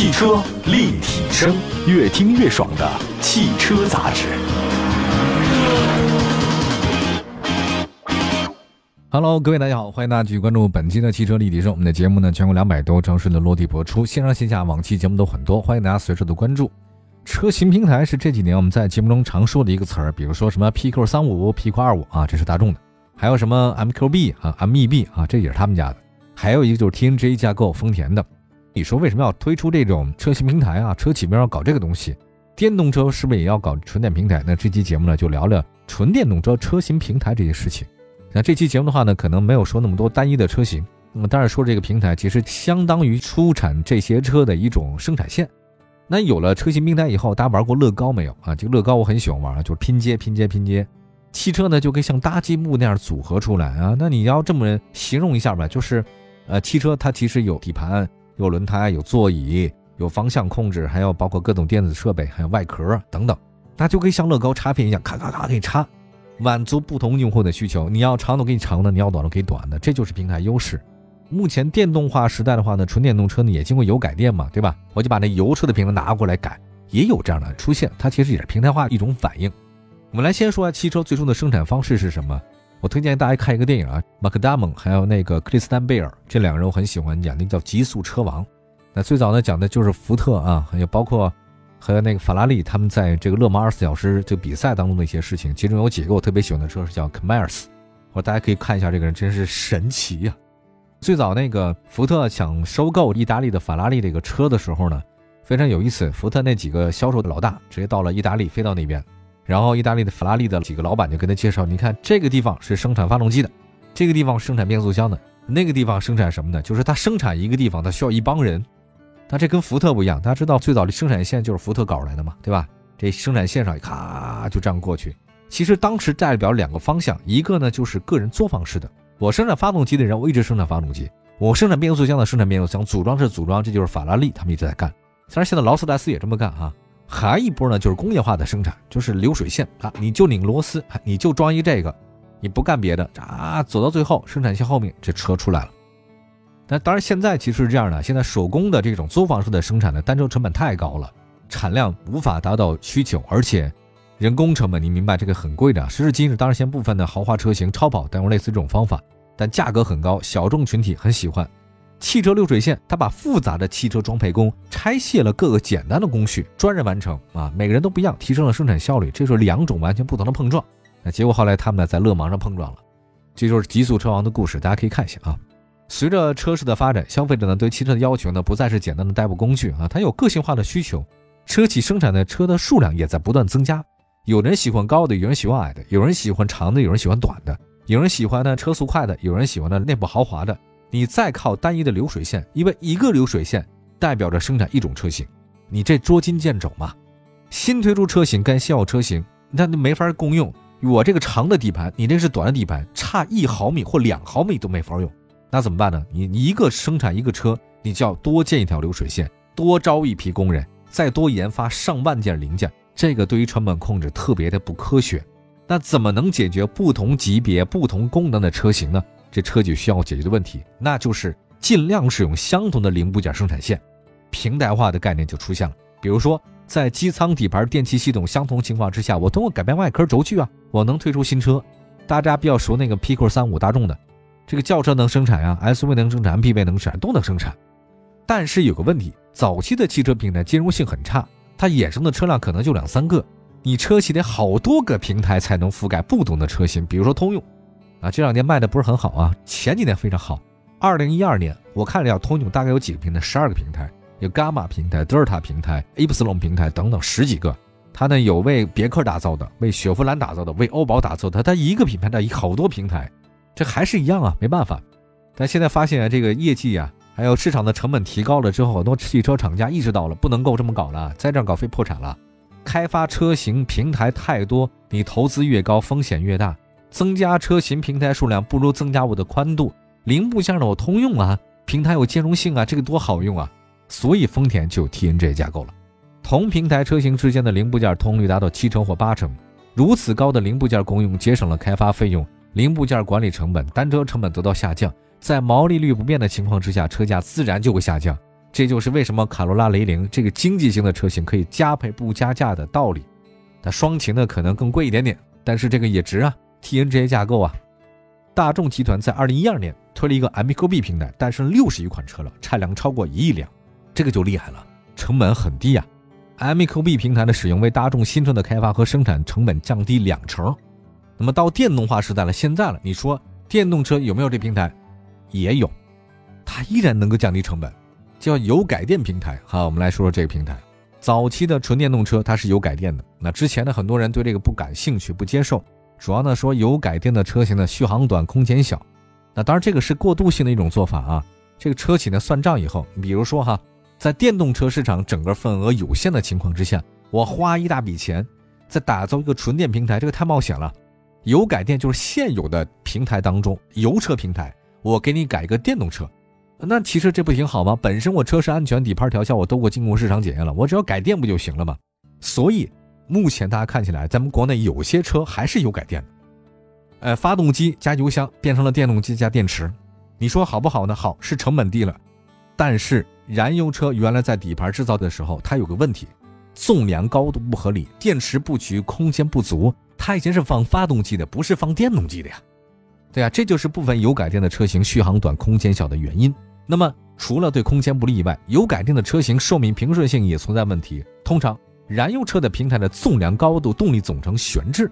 汽车立体声，越听越爽的汽车杂志。Hello，各位大家好，欢迎大家继续关注本期的汽车立体声。我们的节目呢，全国两百多城市的落地播出，线上线下往期节目都很多，欢迎大家随时的关注。车型平台是这几年我们在节目中常说的一个词儿，比如说什么 PQ 三五、PQ 二五啊，这是大众的；还有什么 MQB 啊、MEB 啊，这也是他们家的；还有一个就是 TNGA 架构，丰田的。你说为什么要推出这种车型平台啊？车企为什么要搞这个东西？电动车是不是也要搞纯电平台？那这期节目呢，就聊聊纯电动车车型平台这些事情。那这期节目的话呢，可能没有说那么多单一的车型，那么当然说这个平台其实相当于出产这些车的一种生产线。那有了车型平台以后，大家玩过乐高没有啊？这个乐高我很喜欢玩，就是拼接、拼接、拼接。汽车呢就可以像搭积木那样组合出来啊。那你要这么形容一下吧，就是，呃，汽车它其实有底盘、有轮胎、有座椅、有方向控制，还有包括各种电子设备，还有外壳等等，那就可以像乐高插片一样，咔咔咔给你插，满足不同用户的需求。你要长的给你长的，你要短的给你短的，这就是平台优势。目前电动化时代的话呢，纯电动车呢也经过油改电嘛，对吧？我就把那油车的平台拿过来改，也有这样的出现。它其实也是平台化一种反应。我们来先说下汽车最终的生产方式是什么。我推荐大家看一个电影啊，马克·达蒙还有那个克里斯丹·贝尔这两个人我很喜欢演，那叫《极速车王》。那最早呢讲的就是福特啊，还有包括和那个法拉利他们在这个勒芒二十四小时这个比赛当中的一些事情。其中有几个我特别喜欢的车是叫 Camaro，或者大家可以看一下这个人真是神奇呀。最早那个福特想收购意大利的法拉利这个车的时候呢，非常有意思。福特那几个销售的老大直接到了意大利，飞到那边，然后意大利的法拉利的几个老板就跟他介绍：你看这个地方是生产发动机的，这个地方生产变速箱的，那个地方生产什么呢？就是他生产一个地方，他需要一帮人。他这跟福特不一样，大家知道最早的生产线就是福特搞来的嘛，对吧？这生产线上咔就这样过去。其实当时代表两个方向，一个呢就是个人作坊式的。我生产发动机的人，我一直生产发动机；我生产变速箱的，生产变速箱；组装是组装，这就是法拉利他们一直在干。虽然现在劳斯莱斯也这么干啊。还一波呢，就是工业化的生产，就是流水线啊，你就拧螺丝，你就装一这个，你不干别的啊，走到最后生产线后面这车出来了。但当然现在其实是这样的，现在手工的这种作坊式的生产的单车成本太高了，产量无法达到需求，而且。人工成本，你明白这个很贵的。时至今日，当然现部分的豪华车型超跑带用类似这种方法，但价格很高，小众群体很喜欢。汽车流水线，它把复杂的汽车装配工拆卸了各个简单的工序，专人完成啊，每个人都不一样，提升了生产效率。这是两种完全不同的碰撞。那结果后来他们呢在勒芒上碰撞了，这就是极速车王的故事，大家可以看一下啊。随着车市的发展，消费者呢对汽车的要求呢不再是简单的代步工具啊，它有个性化的需求，车企生产的车的数量也在不断增加。有人喜欢高的，有人喜欢矮的，有人喜欢长的，有人喜欢短的，有人喜欢呢车速快的，有人喜欢呢内部豪华的。你再靠单一的流水线，因为一个流水线代表着生产一种车型，你这捉襟见肘嘛。新推出车型跟现有车型，那就没法共用。我这个长的底盘，你这是短的底盘，差一毫米或两毫米都没法用。那怎么办呢？你一个生产一个车，你就要多建一条流水线，多招一批工人，再多研发上万件零件。这个对于成本控制特别的不科学，那怎么能解决不同级别、不同功能的车型呢？这车企需要解决的问题，那就是尽量使用相同的零部件生产线，平台化的概念就出现了。比如说，在机舱底盘电气系统相同情况之下，我通过改变外壳轴距啊，我能推出新车。大家比较熟那个 PQ 三五大众的，这个轿车能生产呀，SUV 能生产，MPV 能生产，都能生产。但是有个问题，早期的汽车平台兼容性很差。它衍生的车辆可能就两三个，你车企得好多个平台才能覆盖不同的车型。比如说通用，啊，这两年卖的不是很好啊，前几年非常好。二零一二年我看了一下，通用大概有几个平台，十二个平台，有伽马平台、德尔塔平台、伊普斯隆平台等等十几个。它呢有为别克打造的，为雪佛兰打造的，为欧宝打造的，它一个品牌的好多平台，这还是一样啊，没办法。但现在发现啊这个业绩啊。还有市场的成本提高了之后，很多汽车厂家意识到了不能够这么搞了，再这样搞非破产了。开发车型平台太多，你投资越高，风险越大。增加车型平台数量不如增加我的宽度，零部件呢我通用啊，平台有兼容性啊，这个多好用啊。所以丰田就 TNG 架构了，同平台车型之间的零部件通率达到七成或八成。如此高的零部件功用，节省了开发费用，零部件管理成本、单车成本得到下降。在毛利率不变的情况之下，车价自然就会下降。这就是为什么卡罗拉雷凌这个经济型的车型可以加配不加价的道理。它双擎呢可能更贵一点点，但是这个也值啊，TNGA 架构啊。大众集团在二零一二年推了一个 MQB 平台，诞生六十余款车了，产量超过一亿辆，这个就厉害了，成本很低呀。MQB 平台的使用为大众新车的开发和生产成本降低两成。那么到电动化时代了，现在了，你说电动车有没有这平台？也有，它依然能够降低成本，叫油改电平台。好，我们来说说这个平台。早期的纯电动车它是油改电的，那之前的，很多人对这个不感兴趣，不接受。主要呢说油改电的车型呢续航短，空间小，那当然这个是过渡性的一种做法啊。这个车企呢算账以后，比如说哈，在电动车市场整个份额有限的情况之下，我花一大笔钱再打造一个纯电平台，这个太冒险了。油改电就是现有的平台当中油车平台，我给你改一个电动车，那其实这不挺好吗？本身我车是安全底盘调校我都过经过市场检验了，我只要改电不就行了吗？所以。目前大家看起来，咱们国内有些车还是油改电的，呃，发动机加油箱变成了电动机加电池，你说好不好呢？好，是成本低了，但是燃油车原来在底盘制造的时候，它有个问题，纵梁高度不合理，电池布局空间不足，它以前是放发动机的，不是放电动机的呀，对呀，这就是部分油改电的车型续航短、空间小的原因。那么除了对空间不利以外，油改电的车型寿命平顺性也存在问题，通常。燃油车的平台的纵梁高度、动力总成悬置，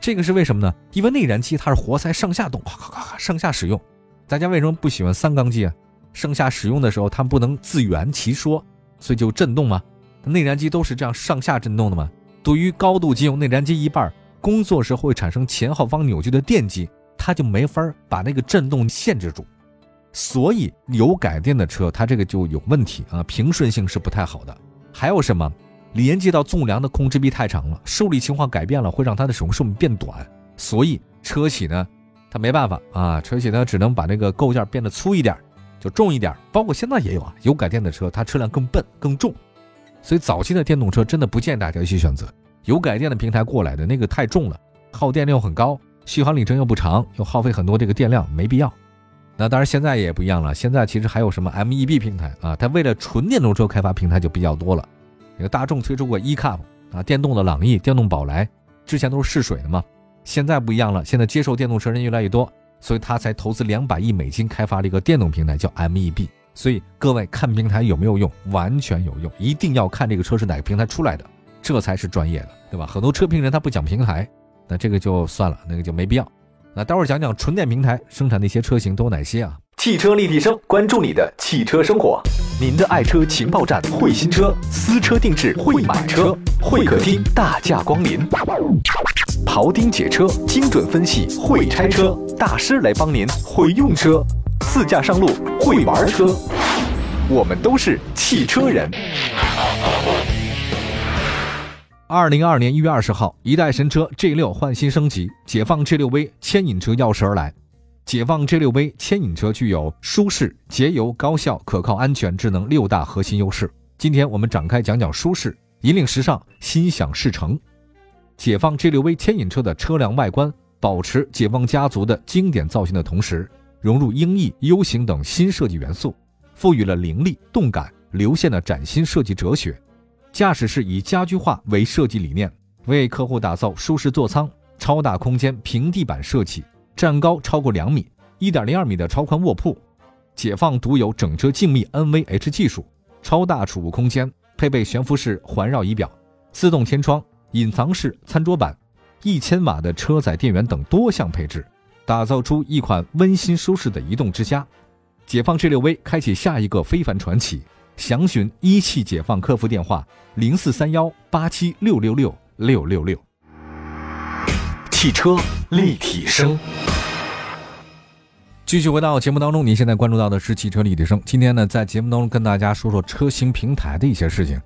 这个是为什么呢？因为内燃机它是活塞上下动，咔咔咔咔上下使用。大家为什么不喜欢三缸机啊？上下使用的时候它不能自圆其说，所以就震动吗？内燃机都是这样上下震动的吗？对于高度机用内燃机一半工作时会产生前后方扭矩的电机，它就没法把那个震动限制住。所以油改电的车它这个就有问题啊，平顺性是不太好的。还有什么？连接到纵梁的控制臂太长了，受力情况改变了，会让它的使用寿命变短。所以车企呢，它没办法啊，车企呢只能把这个构件变得粗一点，就重一点。包括现在也有啊，油改电的车，它车辆更笨更重。所以早期的电动车真的不建议大家去选择油改电的平台过来的那个太重了，耗电量很高，续航里程又不长，又耗费很多这个电量，没必要。那当然现在也不一样了，现在其实还有什么 MEB 平台啊，它为了纯电动车开发平台就比较多了。那个大众推出过 eCup 啊，电动的朗逸、电动宝来，之前都是试水的嘛，现在不一样了，现在接受电动车人越来越多，所以他才投资两百亿美金开发了一个电动平台，叫 MEB。所以各位看平台有没有用？完全有用，一定要看这个车是哪个平台出来的，这才是专业的，对吧？很多车评人他不讲平台，那这个就算了，那个就没必要。那待会儿讲讲纯电平台生产的一些车型都有哪些啊？汽车立体声，关注你的汽车生活。您的爱车情报站，会新车，私车定制，会买车，会客厅大驾光临，庖丁解车，精准分析，会拆车大师来帮您，会用车，自驾上路，会玩车，我们都是汽车人。二零二二年一月二十号，一代神车 G 六换新升级，解放 G 六 V 牵引车钥匙而来。解放 G6V 牵引车具有舒适、节油、高效、可靠、安全、智能六大核心优势。今天我们展开讲讲舒适，引领时尚，心想事成。解放 G6V 牵引车的车辆外观保持解放家族的经典造型的同时，融入英翼、U 型等新设计元素，赋予了凌厉、动感、流线的崭新设计哲学。驾驶室以家居化为设计理念，为客户打造舒适座舱、超大空间、平地板设计。站高超过两米，一点零二米的超宽卧铺，解放独有整车静谧 NVH 技术，超大储物空间，配备悬浮式环绕仪表、自动天窗、隐藏式餐桌板、一千瓦的车载电源等多项配置，打造出一款温馨舒适的移动之家。解放 G 六 V 开启下一个非凡传奇，详询一汽解放客服电话零四三幺八七六六六六六六。汽车立体声，继续回到节目当中。您现在关注到的是汽车立体声。今天呢，在节目当中跟大家说说车型平台的一些事情。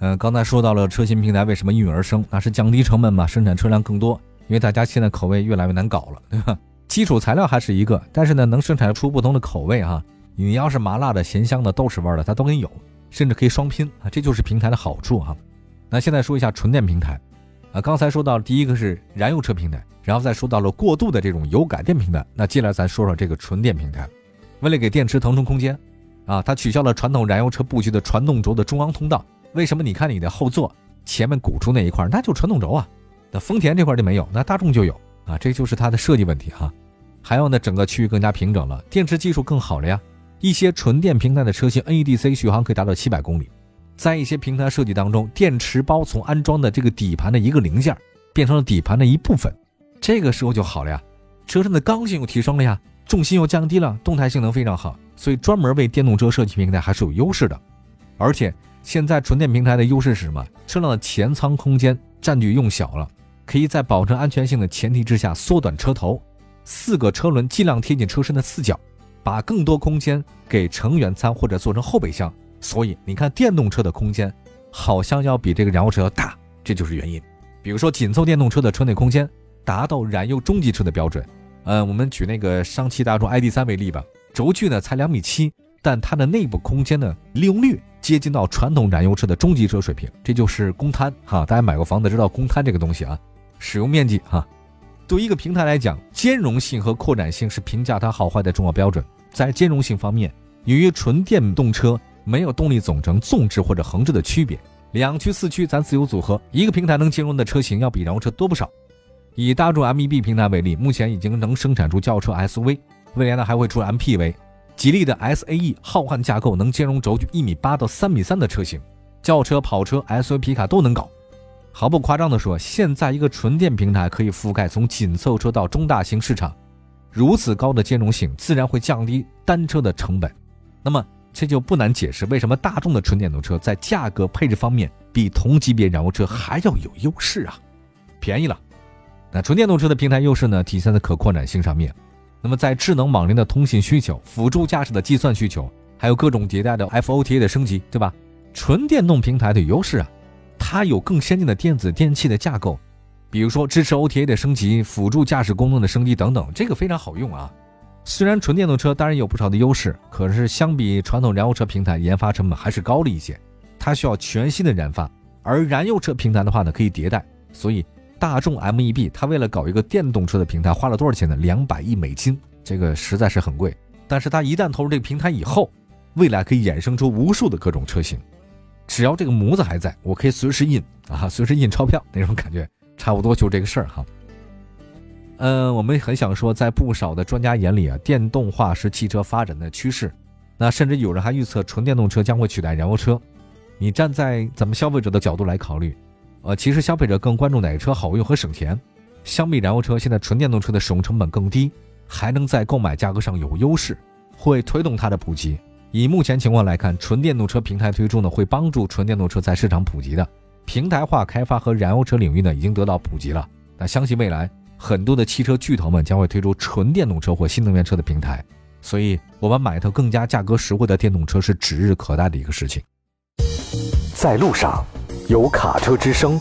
嗯，刚才说到了车型平台为什么应运而生，那是降低成本嘛，生产车辆更多。因为大家现在口味越来越难搞了，对吧？基础材料还是一个，但是呢，能生产出不同的口味哈。你要是麻辣的、咸香的、豆豉味的，它都给你有，甚至可以双拼啊，这就是平台的好处哈。那现在说一下纯电平台。啊，刚才说到第一个是燃油车平台，然后再说到了过渡的这种油改电平台。那接下来咱说说这个纯电平台。为了给电池腾出空间，啊，它取消了传统燃油车布局的传动轴的中央通道。为什么？你看你的后座前面鼓出那一块，那就传动轴啊。那丰田这块就没有，那大众就有啊，这就是它的设计问题哈。还有呢，整个区域更加平整了，电池技术更好了呀。一些纯电平台的车型，NEDC 续航可以达到七百公里。在一些平台设计当中，电池包从安装的这个底盘的一个零件，变成了底盘的一部分，这个时候就好了呀。车身的刚性又提升了呀，重心又降低了，动态性能非常好，所以专门为电动车设计平台还是有优势的。而且现在纯电平台的优势是什么？车辆的前舱空间占据用小了，可以在保证安全性的前提之下缩短车头，四个车轮尽量贴近车身的四角。把更多空间给成员舱或者做成后备箱，所以你看电动车的空间好像要比这个燃油车要大，这就是原因。比如说紧凑电动车的车内空间达到燃油中级车的标准。嗯，我们举那个上汽大众 ID.3 为例吧，轴距呢才两米七，但它的内部空间呢利用率接近到传统燃油车的中级车水平，这就是公摊哈。大家买过房子知道公摊这个东西啊，使用面积哈。对一个平台来讲，兼容性和扩展性是评价它好坏的重要标准。在兼容性方面，由于纯电动车没有动力总成纵置或者横置的区别，两驱四驱咱自由组合，一个平台能兼容的车型要比燃油车多不少。以大众 MEB 平台为例，目前已经能生产出轿车 SUV，未来呢还会出 MPV。吉利的 SAE 浩瀚架构能兼容轴距一米八到三米三的车型，轿车、跑车、SUV、皮卡都能搞。毫不夸张地说，现在一个纯电平台可以覆盖从紧凑车到中大型市场。如此高的兼容性，自然会降低单车的成本。那么这就不难解释为什么大众的纯电动车在价格配置方面比同级别燃油车还要有优势啊，便宜了。那纯电动车的平台优势呢，体现在可扩展性上面。那么在智能网联的通信需求、辅助驾驶的计算需求，还有各种迭代的 FOTA 的升级，对吧？纯电动平台的优势啊，它有更先进的电子电器的架构。比如说支持 OTA 的升级、辅助驾驶功能的升级等等，这个非常好用啊。虽然纯电动车当然有不少的优势，可是相比传统燃油车平台，研发成本还是高了一些。它需要全新的研发，而燃油车平台的话呢，可以迭代。所以大众 MEB 它为了搞一个电动车的平台，花了多少钱呢？两百亿美金，这个实在是很贵。但是它一旦投入这个平台以后，未来可以衍生出无数的各种车型。只要这个模子还在，我可以随时印啊，随时印钞票那种感觉。差不多就这个事儿哈，嗯，我们很想说，在不少的专家眼里啊，电动化是汽车发展的趋势，那甚至有人还预测纯电动车将会取代燃油车。你站在咱们消费者的角度来考虑，呃，其实消费者更关注哪个车好用和省钱。相比燃油车，现在纯电动车的使用成本更低，还能在购买价格上有优势，会推动它的普及。以目前情况来看，纯电动车平台推出呢，会帮助纯电动车在市场普及的。平台化开发和燃油车领域呢，已经得到普及了。那相信未来很多的汽车巨头们将会推出纯电动车或新能源车的平台，所以我们买一套更加价格实惠的电动车是指日可待的一个事情。在路上，有卡车之声，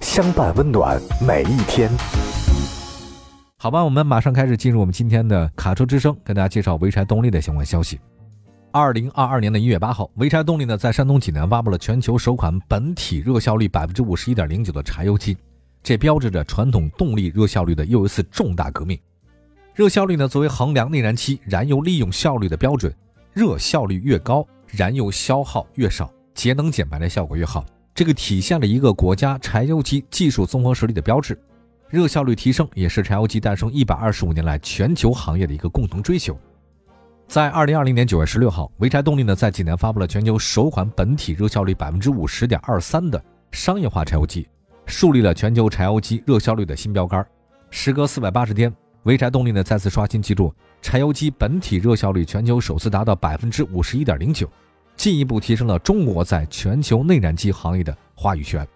相伴温暖每一天。好吧，我们马上开始进入我们今天的卡车之声，跟大家介绍潍柴动力的相关消息。二零二二年的一月八号，潍柴动力呢在山东济南发布了全球首款本体热效率百分之五十一点零九的柴油机，这标志着传统动力热效率的又一次重大革命。热效率呢作为衡量内燃机燃油利用效率的标准，热效率越高，燃油消耗越少，节能减排的效果越好。这个体现了一个国家柴油机技术综合实力的标志。热效率提升也是柴油机诞生一百二十五年来全球行业的一个共同追求。在二零二零年九月十六号，潍柴动力呢在济南发布了全球首款本体热效率百分之五十点二三的商业化柴油机，树立了全球柴油机热效率的新标杆。时隔四百八十天，潍柴动力呢再次刷新记录，柴油机本体热效率全球首次达到百分之五十一点零九，进一步提升了中国在全球内燃机行业的话语权。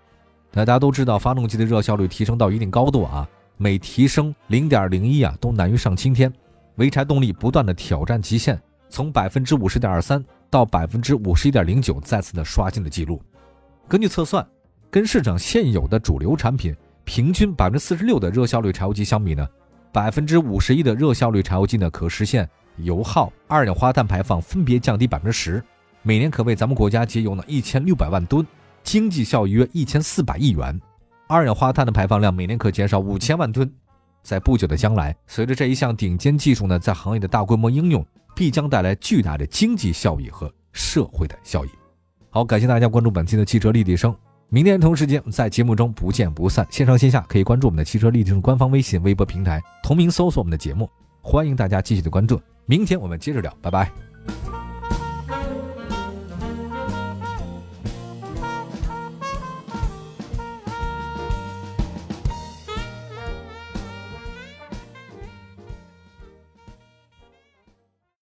那大家都知道，发动机的热效率提升到一定高度啊，每提升零点零一啊，都难于上青天。潍柴动力不断的挑战极限，从百分之五十点二三到百分之五十一点零九，再次的刷新了记录。根据测算，跟市场现有的主流产品平均百分之四十六的热效率柴油机相比呢，百分之五十一的热效率柴油机呢，可实现油耗、二氧化碳排放分别降低百分之十，每年可为咱们国家节油呢一千六百万吨，经济效益约一千四百亿元，二氧化碳的排放量每年可减少五千万吨。在不久的将来，随着这一项顶尖技术呢在行业的大规模应用，必将带来巨大的经济效益和社会的效益。好，感谢大家关注本期的汽车立体声。明天同时间在节目中不见不散。线上线下可以关注我们的汽车立体声官方微信、微博平台，同名搜索我们的节目。欢迎大家继续的关注。明天我们接着聊，拜拜。